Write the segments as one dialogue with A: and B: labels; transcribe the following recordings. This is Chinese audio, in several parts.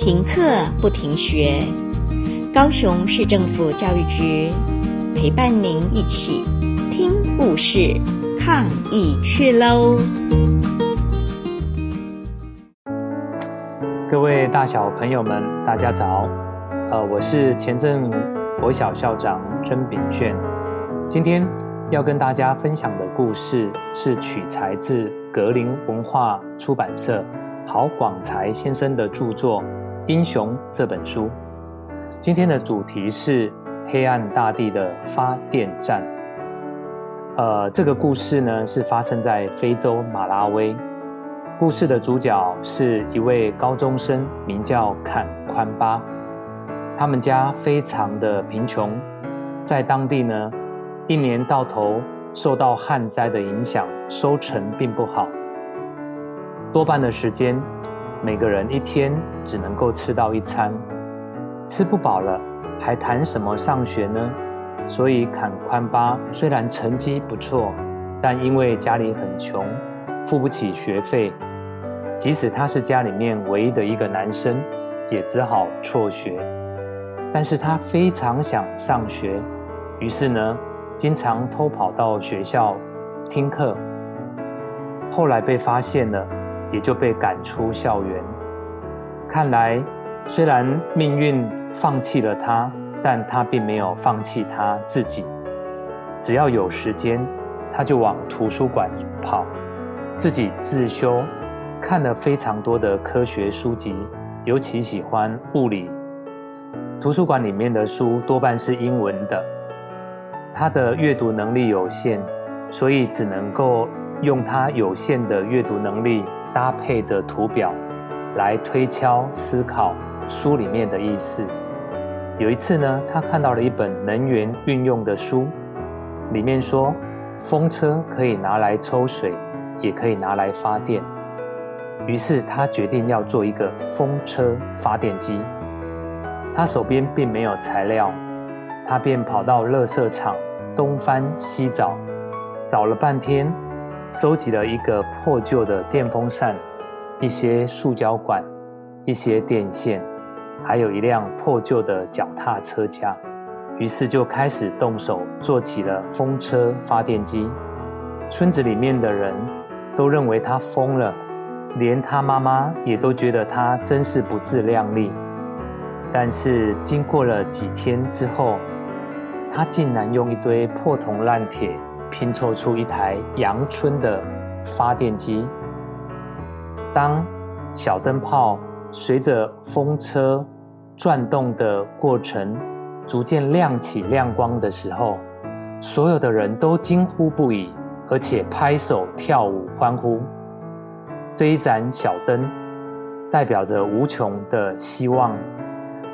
A: 停课不停学，高雄市政府教育局陪伴您一起听故事、抗疫去喽！
B: 各位大小朋友们，大家早！呃，我是前镇国小校长甄秉炫，今天要跟大家分享的故事是取材自格林文化出版社郝广才先生的著作。英雄这本书，今天的主题是黑暗大地的发电站。呃，这个故事呢是发生在非洲马拉威。故事的主角是一位高中生，名叫坎宽巴。他们家非常的贫穷，在当地呢，一年到头受到旱灾的影响，收成并不好，多半的时间。每个人一天只能够吃到一餐，吃不饱了，还谈什么上学呢？所以坎宽巴虽然成绩不错，但因为家里很穷，付不起学费，即使他是家里面唯一的一个男生，也只好辍学。但是他非常想上学，于是呢，经常偷跑到学校听课。后来被发现了。也就被赶出校园。看来，虽然命运放弃了他，但他并没有放弃他自己。只要有时间，他就往图书馆跑，自己自修，看了非常多的科学书籍，尤其喜欢物理。图书馆里面的书多半是英文的，他的阅读能力有限，所以只能够用他有限的阅读能力。搭配着图表来推敲思考书里面的意思。有一次呢，他看到了一本能源运用的书，里面说风车可以拿来抽水，也可以拿来发电。于是他决定要做一个风车发电机。他手边并没有材料，他便跑到垃圾场东翻西找，找了半天。收集了一个破旧的电风扇，一些塑胶管，一些电线，还有一辆破旧的脚踏车架，于是就开始动手做起了风车发电机。村子里面的人都认为他疯了，连他妈妈也都觉得他真是不自量力。但是经过了几天之后，他竟然用一堆破铜烂铁。拼凑出一台阳春的发电机。当小灯泡随着风车转动的过程逐渐亮起亮光的时候，所有的人都惊呼不已，而且拍手跳舞欢呼。这一盏小灯代表着无穷的希望。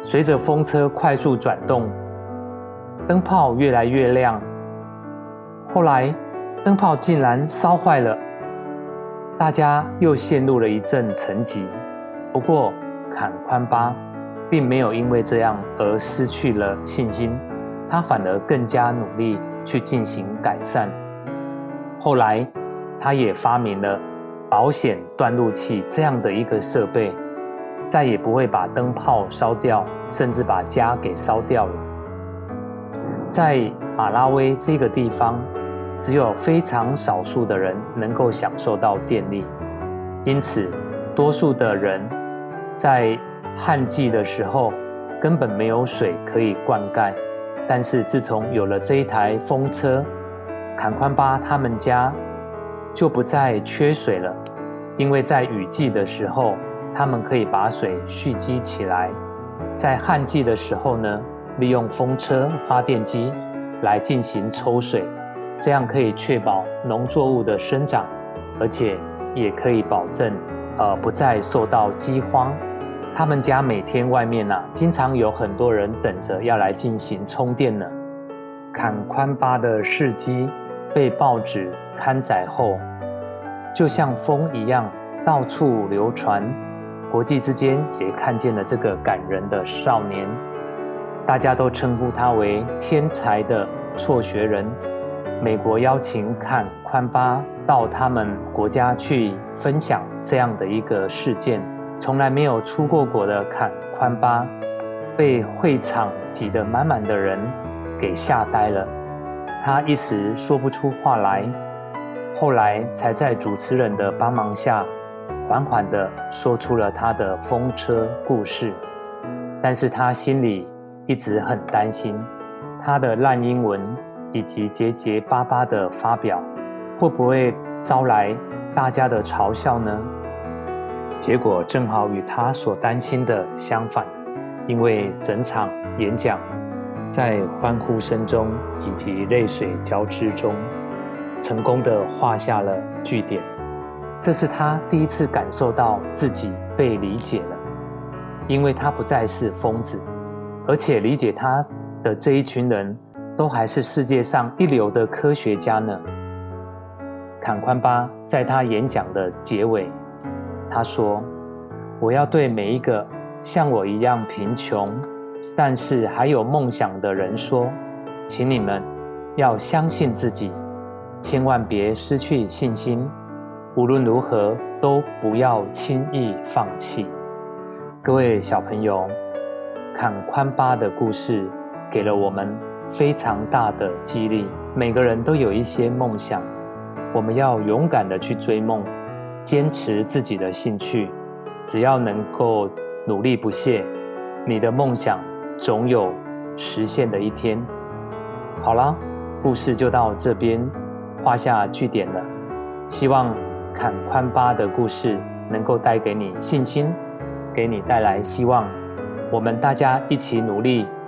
B: 随着风车快速转动，灯泡越来越亮。后来，灯泡竟然烧坏了，大家又陷入了一阵沉寂。不过，坎宽巴并没有因为这样而失去了信心，他反而更加努力去进行改善。后来，他也发明了保险断路器这样的一个设备，再也不会把灯泡烧掉，甚至把家给烧掉了。在马拉威这个地方，只有非常少数的人能够享受到电力，因此，多数的人在旱季的时候根本没有水可以灌溉。但是自从有了这一台风车，坎宽巴他们家就不再缺水了，因为在雨季的时候，他们可以把水蓄积起来，在旱季的时候呢，利用风车发电机来进行抽水。这样可以确保农作物的生长，而且也可以保证，呃，不再受到饥荒。他们家每天外面呢、经常有很多人等着要来进行充电呢。坎宽巴的事迹被报纸刊载后，就像风一样到处流传，国际之间也看见了这个感人的少年，大家都称呼他为天才的辍学人。美国邀请坎宽巴到他们国家去分享这样的一个事件，从来没有出过国的坎宽巴，被会场挤得满满的人给吓呆了，他一时说不出话来，后来才在主持人的帮忙下，缓缓地说出了他的风车故事。但是他心里一直很担心，他的烂英文以及结结巴巴的发表，会不会招来大家的嘲笑呢？结果正好与他所担心的相反，因为整场演讲在欢呼声中以及泪水交织中，成功的画下了句点。这是他第一次感受到自己被理解了，因为他不再是疯子，而且理解他的这一群人都还是世界上一流的科学家呢。坎宽巴在他演讲的结尾，他说：“我要对每一个像我一样贫穷，但是还有梦想的人说，请你们要相信自己，千万别失去信心。无论如何，都不要轻易放弃。”各位小朋友，坎宽巴的故事给了我们非常大的激励。每个人都有一些梦想。我们要勇敢的去追梦，坚持自己的兴趣。只要能够努力不懈，你的梦想总有实现的一天。好了，故事就到这边画下句点了。希望坎宽巴的故事能够带给你信心，给你带来希望。我们大家一起努力，